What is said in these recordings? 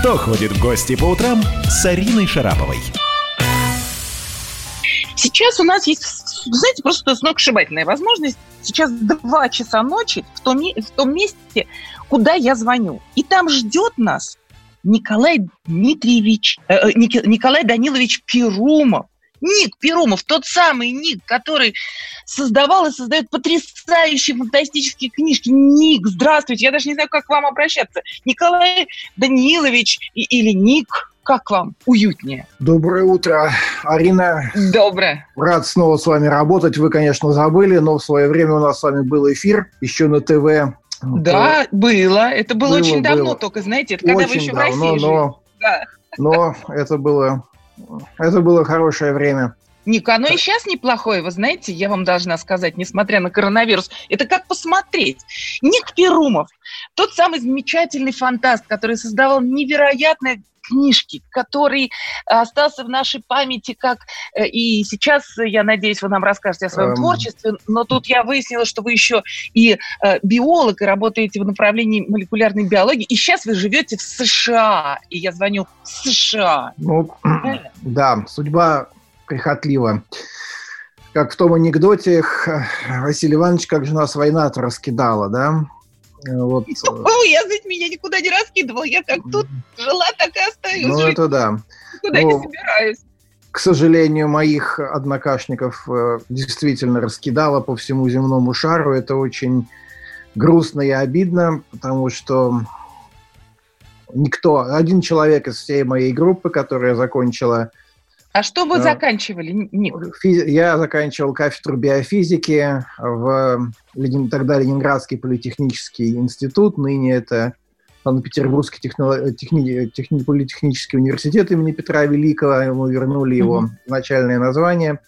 «Кто ходит в гости по утрам» с Ариной Шараповой. Сейчас у нас есть, знаете, просто сногсшибательная возможность. Сейчас 2 часа ночи в том, в том месте, куда я звоню. И там ждет нас Николай Дмитриевич, э, э Николай Данилович Перумов. Ник Перумов, тот самый Ник, который создавал и создает потрясающие фантастические книжки. Ник, здравствуйте, я даже не знаю, как к вам обращаться. Николай Данилович или Ник, как вам уютнее? Доброе утро, Арина. Доброе. Рад снова с вами работать. Вы, конечно, забыли, но в свое время у нас с вами был эфир еще на ТВ. Да, то... было. Это было, было очень давно, было. только, знаете, это когда очень вы еще давно, в России но, Да. Но это было, это было хорошее время. Ник, оно и сейчас неплохое, вы знаете, я вам должна сказать, несмотря на коронавирус. Это как посмотреть. Ник Перумов, тот самый замечательный фантаст, который создавал невероятные книжки, который остался в нашей памяти как... Э, и сейчас, я надеюсь, вы нам расскажете о своем um... творчестве, но тут я выяснила, что вы еще и э, биолог, и работаете в направлении молекулярной биологии, и сейчас вы живете в США, и я звоню в США. Ну, да, судьба прихотлива. Как в том анекдоте, Василий Иванович, как же нас война-то раскидала, да? Вот. Ну, я, знаете, меня никуда не раскидывал. Я как тут жила, так и остаюсь. Ну, жить. это да. Никуда ну, не собираюсь. К сожалению, моих однокашников э, действительно раскидало по всему земному шару. Это очень грустно и обидно, потому что никто, один человек из всей моей группы, которая закончила а что вы а, заканчивали, Ник? Я заканчивал кафедру биофизики в тогда Ленинградский политехнический институт, ныне это Санкт-Петербургский техно, техни, техни, политехнический университет имени Петра Великого. Мы вернули его mm-hmm. начальное название.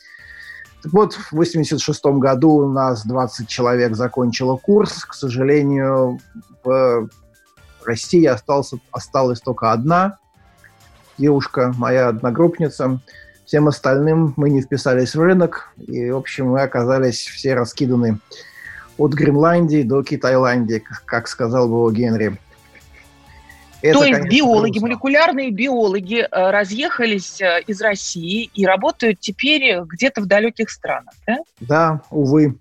Так вот, в 86 году у нас 20 человек закончило курс. К сожалению, в России остался, осталась только одна девушка, моя одногруппница. Всем остальным мы не вписались в рынок, и, в общем, мы оказались все раскиданы от Гренландии до Китайландии, как сказал бы Генри. Это, То есть конечно, биологи, грустно. молекулярные биологи э, разъехались э, из России и работают теперь где-то в далеких странах, да? Да, увы.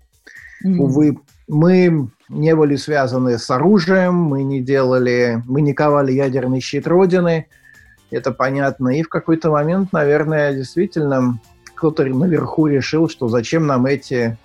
Mm. Увы. Мы не были связаны с оружием, мы не делали, мы не ковали ядерный щит Родины – это понятно. И в какой-то момент, наверное, действительно кто-то наверху решил, что зачем нам эти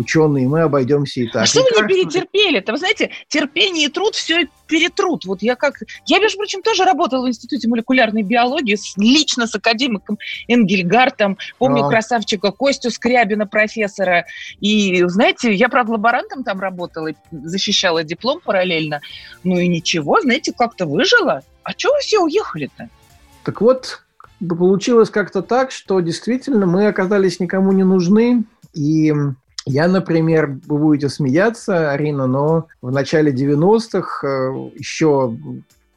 ученые, мы обойдемся и так. А что вы не перетерпели-то? Вы знаете, терпение и труд все перетрут. Вот я как... Я, между прочим, тоже работала в Институте молекулярной биологии с, лично с академиком Энгельгартом. Помню а. красавчика Костю Скрябина, профессора. И, знаете, я, правда, лаборантом там работала, защищала диплом параллельно. Ну и ничего, знаете, как-то выжила. А чего вы все уехали-то? Так вот, получилось как-то так, что действительно мы оказались никому не нужны, и я, например, вы будете смеяться, Арина, но в начале 90-х э, еще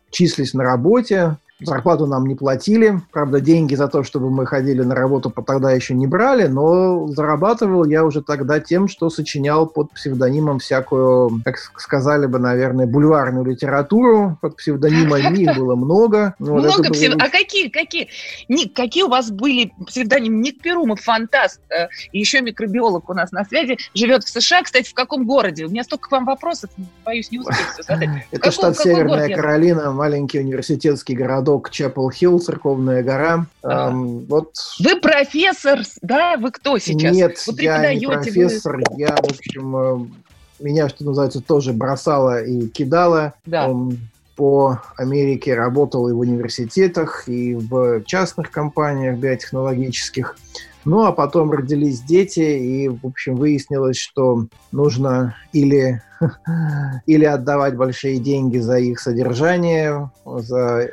числись на работе, Зарплату нам не платили. Правда, деньги за то, чтобы мы ходили на работу, тогда еще не брали, но зарабатывал я уже тогда тем, что сочинял под псевдонимом всякую, как сказали бы, наверное, бульварную литературу. Под псевдонимами их было много. Вот много псев... было... А какие, какие? Ник, какие у вас были псевдонимы? Ник Перумов, фантаст, э, еще микробиолог у нас на связи, живет в США. Кстати, в каком городе? У меня столько к вам вопросов, боюсь, не успеть все задать. Это штат Северная Каролина, маленький университетский городок городок Чапел-Хилл, Церковная гора. А. Эм, вот. Вы профессор, да? Вы кто сейчас? Нет, вот я не профессор. Вы... Я, в общем, э, меня, что называется, тоже бросала и кидала. Да. Эм, по Америке работал и в университетах, и в частных компаниях биотехнологических. Ну, а потом родились дети, и, в общем, выяснилось, что нужно или, или отдавать большие деньги за их содержание, за...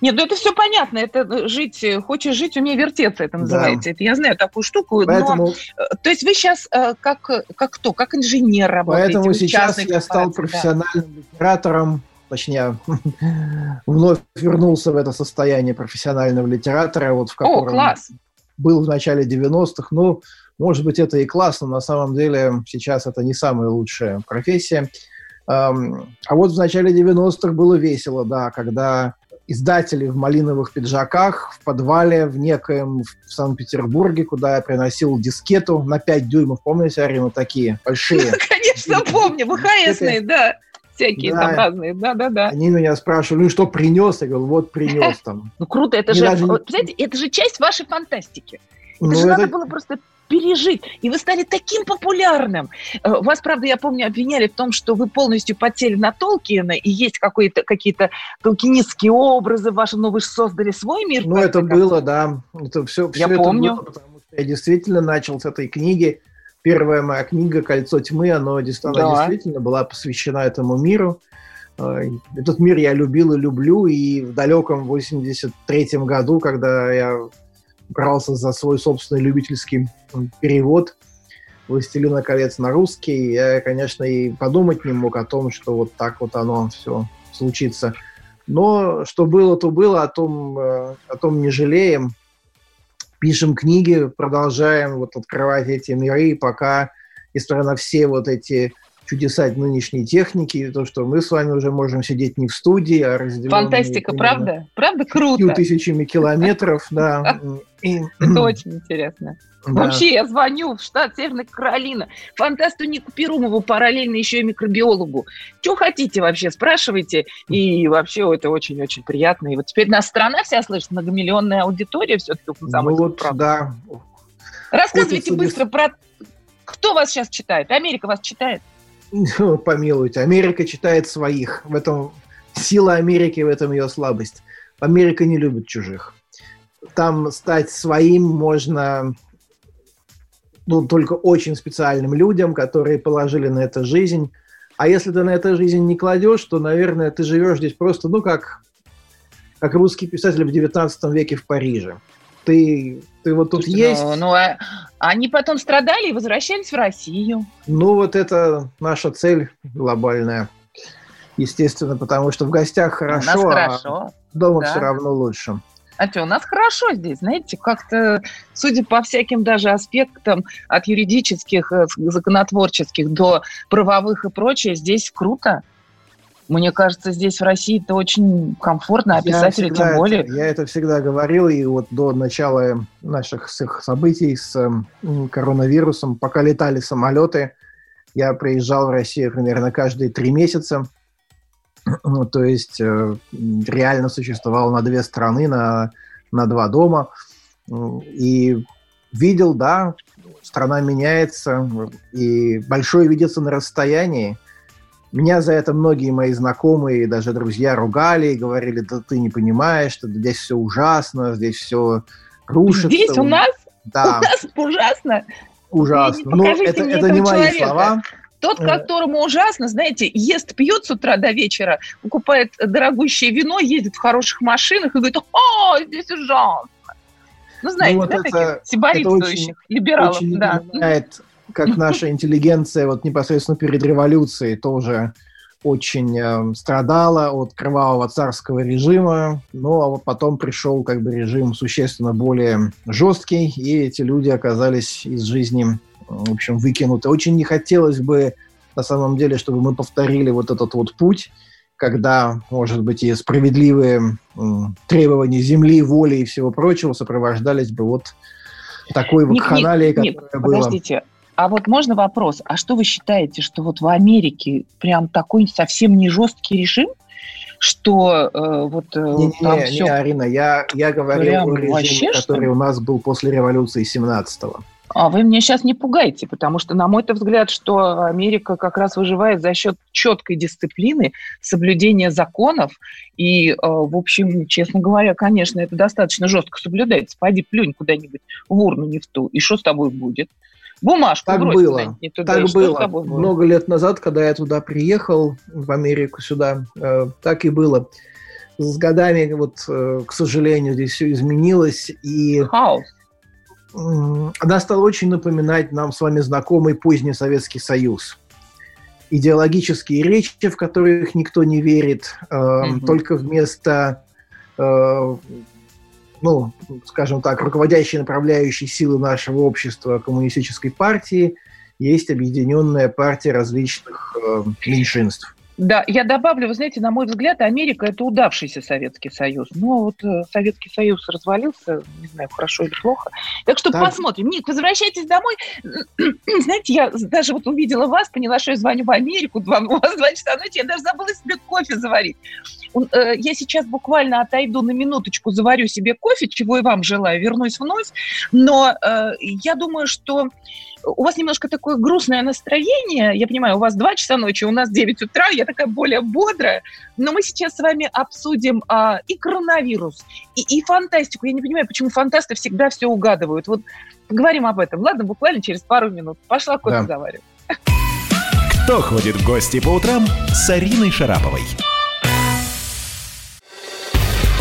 Нет, ну это все понятно. Это жить, хочешь жить, умей вертеться, это называется. Да. Это я знаю такую штуку. Поэтому... Но, э, то есть вы сейчас э, как, как кто? Как инженер работаете? Поэтому сейчас я стал профессиональным да. литератором, точнее, вновь вернулся в это состояние профессионального литератора, вот в котором... О, класс! Был в начале 90-х. Ну, может быть, это и классно, на самом деле сейчас это не самая лучшая профессия. А вот в начале 90-х было весело, да, когда издатели в малиновых пиджаках в подвале в некоем в Санкт-Петербурге, куда я приносил дискету на 5 дюймов. Помните, Арина, такие большие? Конечно, помню, ВХСные, да. Всякие Да. там разные, да-да-да. Они меня спрашивали, ну что принес? Я говорю, вот принес там. Ну круто, это же, знаете, это же часть вашей фантастики. Это Ну, же надо было просто пережить. И вы стали таким популярным. Э, Вас, правда, я помню, обвиняли в том, что вы полностью подсели на Толкиена, и есть какие-то толкинистские образы ваши, но вы же создали свой мир. Ну, это было, да. Это все, Я все помню. Это было, потому что я действительно начал с этой книги. Первая моя книга «Кольцо тьмы», она, Да. действительно была посвящена этому миру. Э, Этот мир я любил и люблю, и в далеком 83 году, когда я брался за свой собственный любительский перевод «Властелина колец» на русский, я, конечно, и подумать не мог о том, что вот так вот оно все случится. Но что было, то было, о том, э, о том не жалеем. Пишем книги, продолжаем вот открывать эти миры, пока, несмотря на все вот эти чудеса нынешней техники, и то, что мы с вами уже можем сидеть не в студии, а разделенные Фантастика, правда? Правда круто? тысячами километров, да. И- Это очень интересно. Да. Вообще, я звоню в штат Северная Каролина. Фантасту Нику Перумову, параллельно еще и микробиологу. Что хотите вообще, спрашивайте. И вообще это очень-очень приятно. И вот теперь нас страна вся слышит, многомиллионная аудитория все-таки Ну «Комсомольского вот, правды». да. Рассказывайте хочется быстро про... Кто вас сейчас читает? Америка вас читает? Ну, Помилуйте, Америка читает своих. В этом сила Америки, в этом ее слабость. Америка не любит чужих. Там стать своим можно ну, только очень специальным людям, которые положили на это жизнь. А если ты на это жизнь не кладешь, то, наверное, ты живешь здесь просто, ну, как, как русский писатель в 19 веке в Париже. Ты, ты вот тут Слушайте, есть, Ну, ну, а они потом страдали и возвращались в Россию. Ну, вот это наша цель глобальная. Естественно, потому что в гостях хорошо, а хорошо. дома да. все равно лучше. Что, у нас хорошо здесь, знаете, как-то, судя по всяким даже аспектам, от юридических, э, законотворческих до правовых и прочее, здесь круто. Мне кажется, здесь в России это очень комфортно, а писатели тем более. это- я это всегда говорил, и вот до начала наших всех событий с м, коронавирусом, пока летали самолеты, я приезжал в Россию примерно каждые три месяца. Ну, То есть э, реально существовал на две страны, на, на два дома. М, И видел, да, страна меняется, и большое видится на расстоянии. Меня за это многие мои знакомые, и даже друзья ругали и говорили, да ты не понимаешь, что здесь все ужасно, здесь все рушится. Здесь у нас, Да, у нас ужасно. ужасно. Но покажите это, это не мои человека. слова. Тот, Э. которому ужасно, знаете, ест, пьет с утра до вечера, покупает дорогущее вино, ездит в хороших машинах и говорит, о, здесь ужасно. Ну, знаете, вот да, это- таких сибаритствующих либералов, Очень да. напоминает, как наша интеллигенция вот непосредственно перед революцией тоже очень э, страдала от кровавого царского режима, но а вот потом пришел как бы режим существенно более жесткий, и эти люди оказались из жизни, в общем, выкинуты. Очень не хотелось бы на самом деле, чтобы мы повторили вот этот вот путь, когда, может быть, и справедливые требования земли, воли и всего прочего сопровождались бы вот такой вакханалией, которая была. Подождите, а вот можно вопрос? А что вы считаете, что вот в Америке прям такой совсем не жесткий режим, что э, вот э, Не, не, там не, все... не, Арина, я, я говорил Прям о режиме, вообще, который у нас был после революции 17-го. А вы меня сейчас не пугаете, потому что, на мой-то взгляд, что Америка как раз выживает за счет четкой дисциплины, соблюдения законов. И, э, в общем, честно говоря, конечно, это достаточно жестко соблюдается. Пойди плюнь куда-нибудь в урну не в ту, и что с тобой будет? Бумажку Так брось было. не туда, Так было. Много лет назад, когда я туда приехал, в Америку сюда, э, так и было. С годами, вот, э, к сожалению, здесь все изменилось, и Хаос. Она стала очень напоминать нам с вами знакомый поздний Советский Союз. Идеологические речи, в которых никто не верит, э, Мгм. только вместо, э, ну, скажем так, руководящей направляющей силы нашего общества коммунистической партии есть объединенная партия различных э, меньшинств. Да, я добавлю, вы знаете, на мой взгляд, Америка – это удавшийся Советский Союз. Но вот э, Советский Союз развалился, не знаю, хорошо или плохо. Так что так. посмотрим. Ник, возвращайтесь домой. Знаете, я даже вот увидела вас, поняла, что я звоню в Америку, у вас два часа ночи, я даже забыла себе кофе заварить. Э, я сейчас буквально отойду на минуточку, заварю себе кофе, чего и вам желаю, вернусь вновь. Но э, я думаю, что у вас немножко такое грустное настроение. Я понимаю, у вас 2 часа ночи, у нас 9 утра, я такая более бодрая. Но мы сейчас с вами обсудим а, и коронавирус, и, и фантастику. Я не понимаю, почему фантасты всегда все угадывают. Вот поговорим об этом. Ладно, буквально через пару минут. Пошла кофе да. заварю. Кто ходит в гости по утрам с Ариной Шараповой?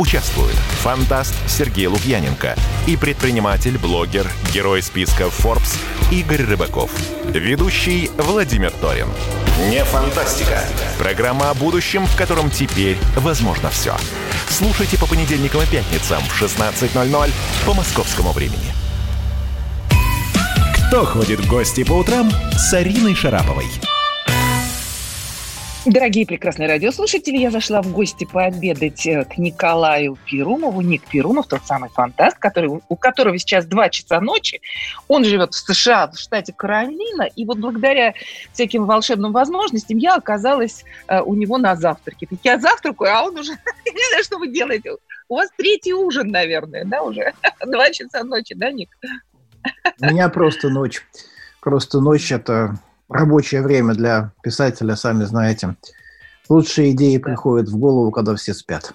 Участвуют фантаст Сергей Лукьяненко и предприниматель, блогер, герой списка Forbes Игорь Рыбаков. Ведущий Владимир Торин. Не фантастика. Программа о будущем, в котором теперь возможно все. Слушайте по понедельникам и пятницам в 16.00 по московскому времени. Кто ходит в гости по утрам с Ариной Шараповой? Дорогие прекрасные радиослушатели, я зашла в гости пообедать э, к Николаю Перумову. Ник Перумов, тот самый фантаст, который, у которого сейчас 2 часа ночи. Он живет в США, в штате Каролина. И вот благодаря всяким волшебным возможностям я оказалась э, у него на завтраке. Так я завтракаю, а он уже... Не знаю, что вы делаете. У вас третий ужин, наверное, да, уже? Два часа ночи, да, Ник? У меня просто ночь. Просто ночь – это рабочее время для писателя, сами знаете. Лучшие идеи приходят в голову, когда все спят.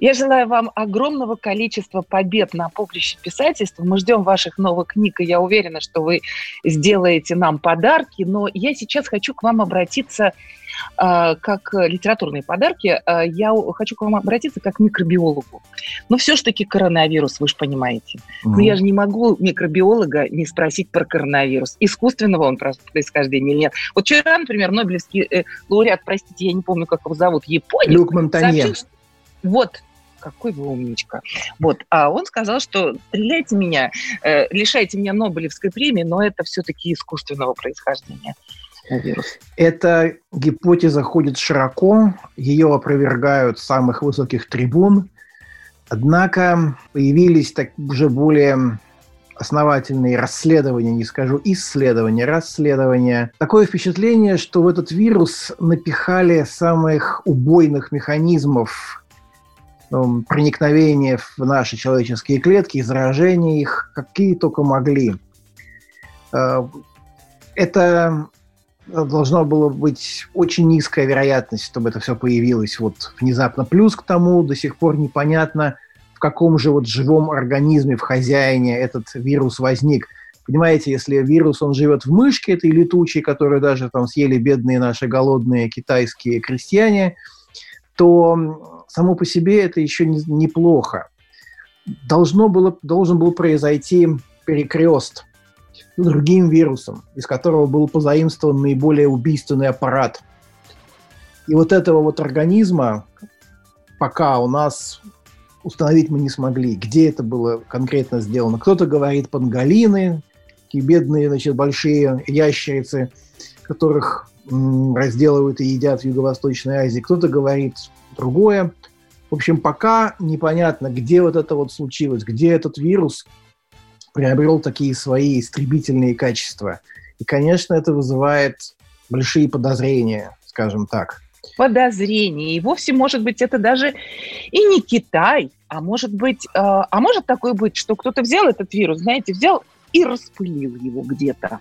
Я желаю вам огромного количества побед на поприще писательства. Мы ждем ваших новых книг, и я уверена, что вы сделаете нам подарки. Но я сейчас хочу к вам обратиться как литературные подарки. Э, я хочу к вам обратиться как к микробиологу. Но все-таки коронавирус, вы же понимаете. Mm-hmm. Но я же не могу микробиолога не спросить про коронавирус. Искусственного он происхождения или нет. Вот вчера, например, Нобелевский э, лауреат, простите, я не помню, как его зовут, Япония. Люк Монтанье. Сообщил, вот, какой вы умничка. Вот. А он сказал, что стреляйте меня, э, лишайте меня Нобелевской премии, но это все-таки искусственного происхождения. Вирус. Эта гипотеза ходит широко, ее опровергают с самых высоких трибун, однако появились так уже более основательные расследования, не скажу исследования, расследования. Такое впечатление, что в этот вирус напихали самых убойных механизмов ну, проникновение в наши человеческие клетки, заражение их, какие только могли. Э, это должно было быть очень низкая вероятность, чтобы это все появилось вот внезапно. Плюс к тому до сих пор непонятно, в каком же вот живом организме, в хозяине этот вирус возник. Понимаете, если вирус, он живет в мышке этой летучей, которую даже там съели бедные наши голодные китайские крестьяне, то само по себе это еще не, неплохо. Должно было, должен был произойти перекрест другим вирусом, из которого был позаимствован наиболее убийственный аппарат. И вот этого вот организма пока у нас установить мы не смогли, где это было конкретно сделано. Кто-то говорит панголины, такие бедные, значит, большие ящерицы, которых разделывают и едят в Юго-Восточной Азии. Кто-то говорит другое. В общем, пока непонятно, где вот это вот случилось, где этот вирус приобрел такие свои истребительные качества. И, конечно, это вызывает большие подозрения, скажем так. Подозрения. И вовсе, может быть, это даже и не Китай, а может быть, э, а может такое быть, что кто-то взял этот вирус, знаете, взял и распылил его где-то.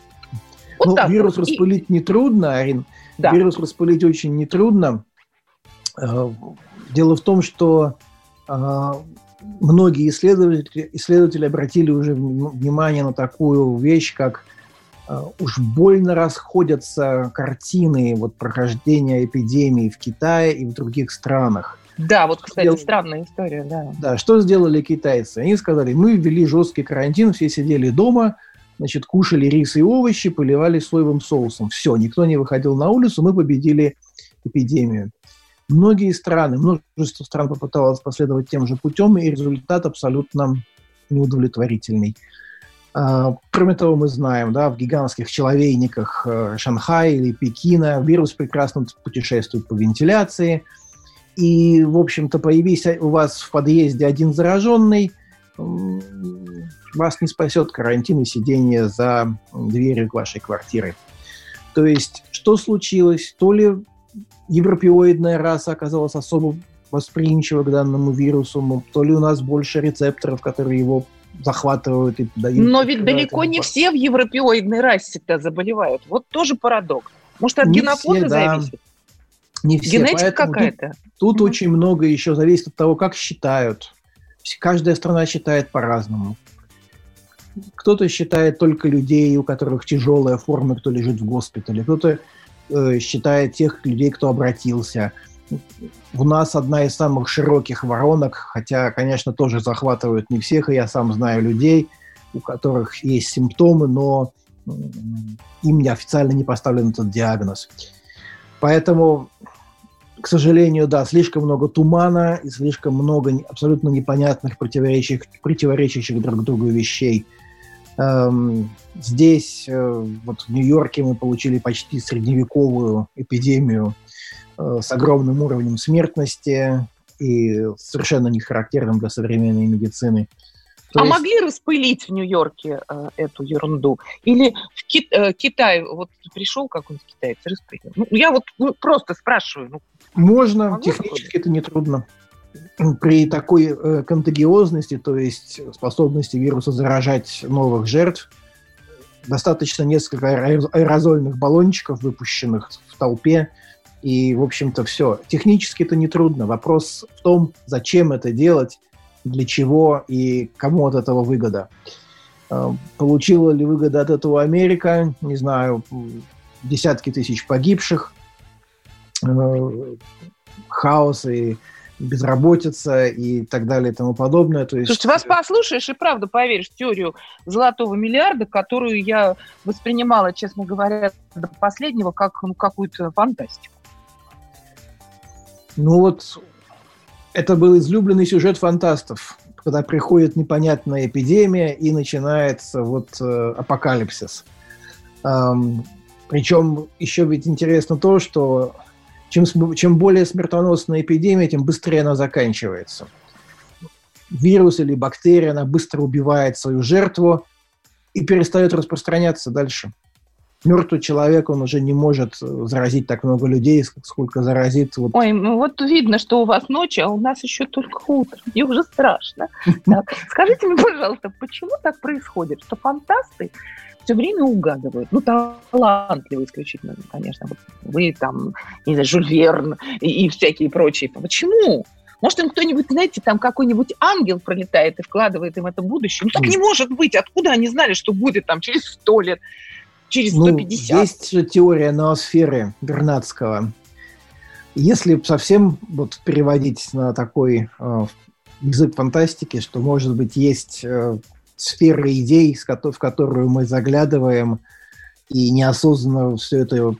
Вот ну, вирус вот. распылить и... нетрудно, Арин. Да. Вирус распылить очень нетрудно. Э, дело в том, что многие исследователи, исследователи обратили уже внимание на такую вещь, как э, уж больно расходятся картины вот, прохождения эпидемии в Китае и в других странах. Да, вот, кстати, Дел... странная история, да. Да, что сделали китайцы? Они сказали, мы ввели жесткий карантин, все сидели дома, значит, кушали рис и овощи, поливали соевым соусом. Все, никто не выходил на улицу, мы победили эпидемию. Многие страны, множество стран попыталось последовать тем же путем, и результат абсолютно неудовлетворительный. А, кроме того, мы знаем, да, в гигантских человейниках э, Шанхая или Пекина вирус прекрасно путешествует по вентиляции. И, в общем-то, появись у вас в подъезде один зараженный, вас не спасет карантин и сидение за дверью вашей квартиры. То есть, что случилось? То ли европеоидная раса оказалась особо восприимчива к данному вирусу, то ли у нас больше рецепторов, которые его захватывают и дают. Но ведь далеко не все в европеоидной расе-то заболевают. Вот тоже парадокс. Может, от не генопода все, да. зависит? Не все. Генетика какая-то. Тут, тут угу. очень много еще зависит от того, как считают. Каждая страна считает по-разному. Кто-то считает только людей, у которых тяжелая форма, кто лежит в госпитале. Кто-то э, считает тех людей, кто обратился. У нас одна из самых широких воронок, хотя, конечно, тоже захватывают не всех, и я сам знаю людей, у которых есть симптомы, но им неофициально не поставлен этот диагноз. Поэтому, к сожалению, да, слишком много тумана и слишком много абсолютно непонятных, противоречащих, противоречащих друг другу вещей. Эм, здесь, э, вот в Нью-Йорке, мы получили почти средневековую эпидемию Э, с огромным уровнем смертности и совершенно не характерным для современной медицины. То а есть... могли распылить в Нью-Йорке э, эту ерунду? Или в Ки- э, Китай, вот пришел какой-нибудь китаец, распылил? Ну, я вот ну, просто спрашиваю. Ну, Можно, технически это нетрудно. При такой э, контагиозности, то есть способности вируса заражать новых жертв, достаточно несколько аэрозольных баллончиков, выпущенных в толпе, и, в общем-то, все. Технически это нетрудно. Вопрос в том, зачем это делать, для чего и кому от этого выгода. Э, получила ли выгода от этого Америка? Не знаю, десятки тысяч погибших, э, хаос и безработица и так далее и тому подобное. То есть... Слушайте, вас послушаешь и правда поверишь в теорию золотого миллиарда, которую я воспринимала, честно говоря, до последнего как ну, какую-то фантастику. Ну вот, это был излюбленный сюжет фантастов, когда приходит непонятная эпидемия и начинается вот э, апокалипсис. Эм, причем еще ведь интересно то, что чем, чем более смертоносная эпидемия, тем быстрее она заканчивается. Вирус или бактерия, она быстро убивает свою жертву и перестает распространяться дальше мертвый человек, он уже не может э, заразить так много людей, сколько заразит. Вот. Ой, ну вот видно, что у вас ночь, а у нас еще только утро. И уже страшно. Скажите мне, пожалуйста, почему так происходит, что фантасты все время угадывают. Ну, талантливые исключительно, конечно. Вот вы там, не знаю, Жюль Верн и, и всякие прочие. Почему? Может, им кто-нибудь, знаете, там какой-нибудь ангел пролетает и вкладывает им это будущее? Ну, так не может быть. Откуда они знали, что будет там через сто лет? через 150. Ну, есть же теория ноосферы Бернацкого. Если совсем вот переводить на такой э, язык фантастики, что, может быть, есть э, сфера идей, в которую мы заглядываем и неосознанно все это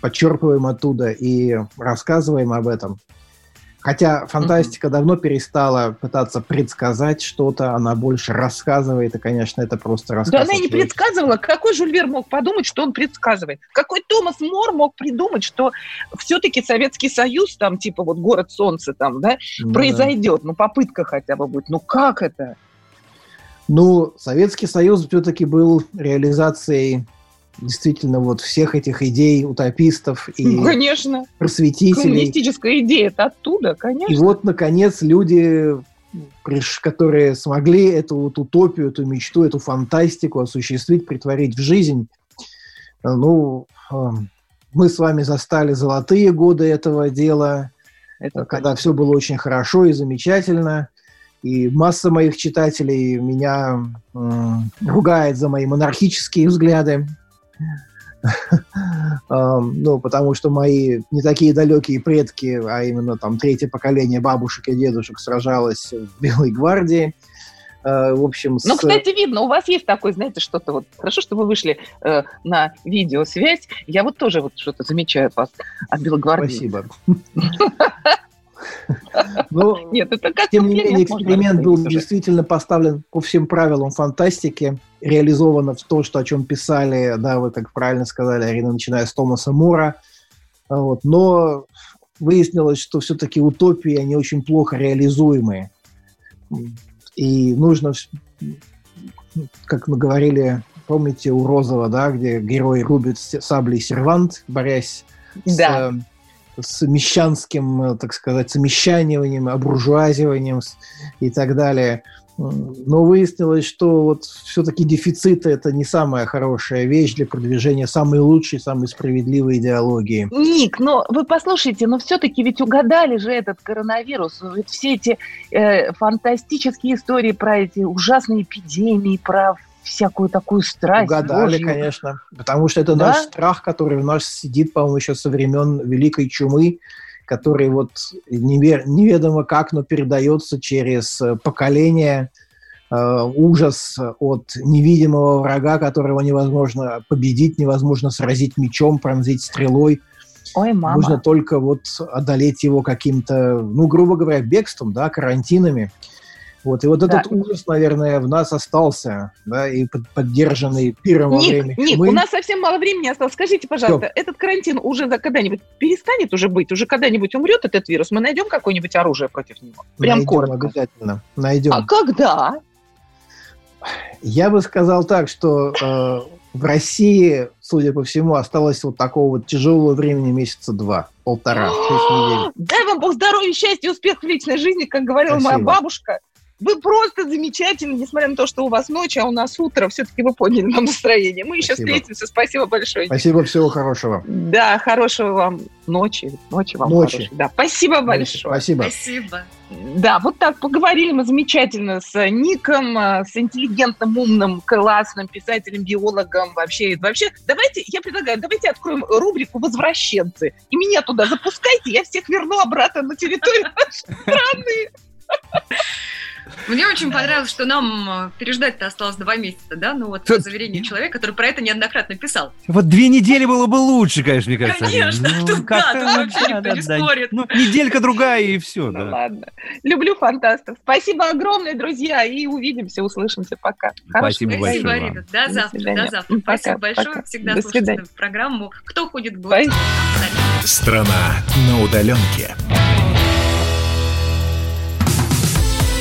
подчерпываем оттуда и рассказываем об этом. Хотя фантастика mm-hmm. давно перестала пытаться предсказать что-то, она больше рассказывает, и, конечно, это просто рассказ. Да она и не предсказывала. Какой Жюль Верн мог подумать, что он предсказывает? Какой Томас Мор мог придумать, что все-таки Советский Союз, там, типа, вот город солнца, там, да, ну, произойдет? Да. Ну, попытка хотя бы будет. Ну, как это? Ну, Советский Союз все-таки был реализацией действительно вот всех этих идей утопистов и ну, конечно. просветителей. Коммунистическая идея это оттуда, конечно. И вот, наконец, люди, которые смогли эту вот утопию, эту мечту, эту фантастику осуществить, притворить в жизнь. Ну, эм, мы с вами застали золотые годы этого дела, это когда все было очень хорошо и замечательно. И масса моих читателей меня э, ругает за мои монархические взгляды. Ну, потому что мои не такие далекие предки, а именно там третье поколение бабушек и дедушек сражалось в Белой гвардии. Э, в общем, Ну, кстати, видно, у вас есть такой, знаете, что-то вот... Хорошо, что вы вышли э, на видеосвязь. Я вот тоже вот что-то замечаю от вас, от Белогвардии. Спасибо. Но, Нет, это как тем не менее, эксперимент был действительно поставлен по всем правилам фантастики, реализовано в то, что, о чем писали, да, вы так правильно сказали, Арина, начиная с Томаса Мура. А Вот. Но выяснилось, что все-таки утопии, они очень плохо реализуемые. И нужно, как мы говорили, помните, у Розова, да, где герой рубит саблей сервант, борясь Да. с, э, с мещанским, э, так сказать, замещанием, обуржуазиванием и так далее. Но выяснилось, что вот все-таки дефициты – это не самая хорошая вещь для продвижения самой лучшей, самой справедливой идеологии. Ник, но вы послушайте, но все-таки ведь угадали же этот коронавирус. Ведь все эти э, фантастические истории про эти ужасные эпидемии, про всякую такую страсть. Угадали, Божью. конечно, потому что это Да? наш страх, который в нас сидит, по-моему, еще со времен Великой Чумы, который вот неве- неведомо как, но передается через э, поколение э, ужас от невидимого врага, которого невозможно победить, невозможно сразить мечом, пронзить стрелой. Ой, мама. Нужно только вот одолеть его каким-то, ну, грубо говоря, бегством, да, карантинами. Вот, и вот Да. этот ужас, наверное, в нас остался, да, и под- поддержанный пиром во время Ник, Ник, чумы. у нас совсем мало времени осталось. Скажите, пожалуйста, этот карантин уже когда-нибудь перестанет уже быть? Уже когда-нибудь умрет этот вирус? Мы найдем какое-нибудь оружие против него? Прям Найдем коротко. обязательно, найдем. А когда? Я бы сказал так, что э, в России, судя по всему, осталось вот такого вот тяжелого времени месяца два, полтора, шесть недель. Дай вам Бог здоровья, счастья, успех в личной жизни, как говорила моя Спасибо. бабушка. Вы просто замечательны, несмотря на то, что у вас ночь, а у нас утро. Все-таки вы подняли нам настроение. Мы еще Спасибо. встретимся. Спасибо большое. Спасибо, всего хорошего. Да, хорошего вам ночи. Ночи вам Ночи. хорошей. Да, спасибо большое. Спасибо. Спасибо. Да, вот так поговорили мы замечательно с Ником, э, с интеллигентным, умным, классным писателем, биологом. Вообще, вообще, давайте, я предлагаю, давайте откроем рубрику «Возвращенцы». И меня туда запускайте, я всех верну обратно на территорию нашей страны. Мне очень понравилось, что нам э, переждать-то осталось два месяца, да? Ну вот по заверению человека, который про это неоднократно писал. Вот две недели было бы лучше, конечно, мне кажется. Конечно, Алина. тут да, тут вообще да, никто да, не да. спорит. Ну, неделька другая и все, Ну да. ладно. Люблю фантастов. Спасибо огромное, друзья, и увидимся, услышимся. Пока. Спасибо большое Спасибо. До До завтра, свидания. до завтра. Пока, Спасибо большое. пока. Всегда До слушайте свидания. программу «Кто ходит в Спасибо. гости?» Страна на удаленке.